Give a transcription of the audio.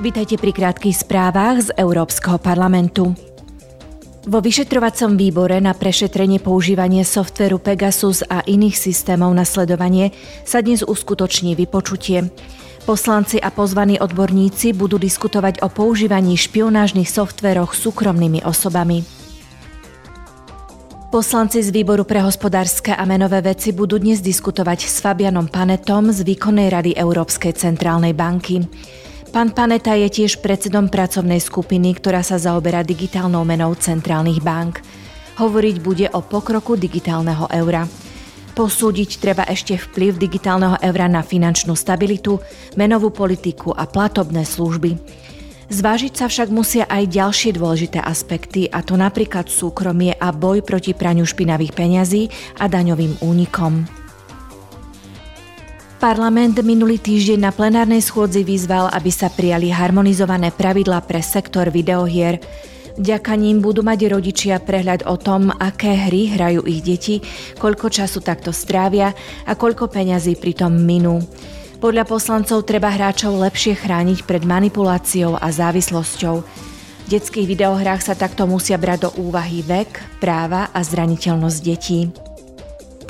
Vítajte pri krátkých správach z Európskeho parlamentu. Vo vyšetrovacom výbore na prešetrenie používanie softveru Pegasus a iných systémov na sledovanie sa dnes uskutoční vypočutie. Poslanci a pozvaní odborníci budú diskutovať o používaní špionážnych softveroch súkromnými osobami. Poslanci z Výboru pre hospodárske a menové veci budú dnes diskutovať s Fabianom Panetom z Výkonnej rady Európskej centrálnej banky. Pán Paneta je tiež predsedom pracovnej skupiny, ktorá sa zaoberá digitálnou menou centrálnych bank. Hovoriť bude o pokroku digitálneho eura. Posúdiť treba ešte vplyv digitálneho eura na finančnú stabilitu, menovú politiku a platobné služby. Zvážiť sa však musia aj ďalšie dôležité aspekty, a to napríklad súkromie a boj proti praniu špinavých peňazí a daňovým únikom. Parlament minulý týždeň na plenárnej schôdzi vyzval, aby sa prijali harmonizované pravidlá pre sektor videohier. Vďaka ním budú mať rodičia prehľad o tom, aké hry hrajú ich deti, koľko času takto strávia a koľko peňazí pritom minú. Podľa poslancov treba hráčov lepšie chrániť pred manipuláciou a závislosťou. V detských videohrách sa takto musia brať do úvahy vek, práva a zraniteľnosť detí.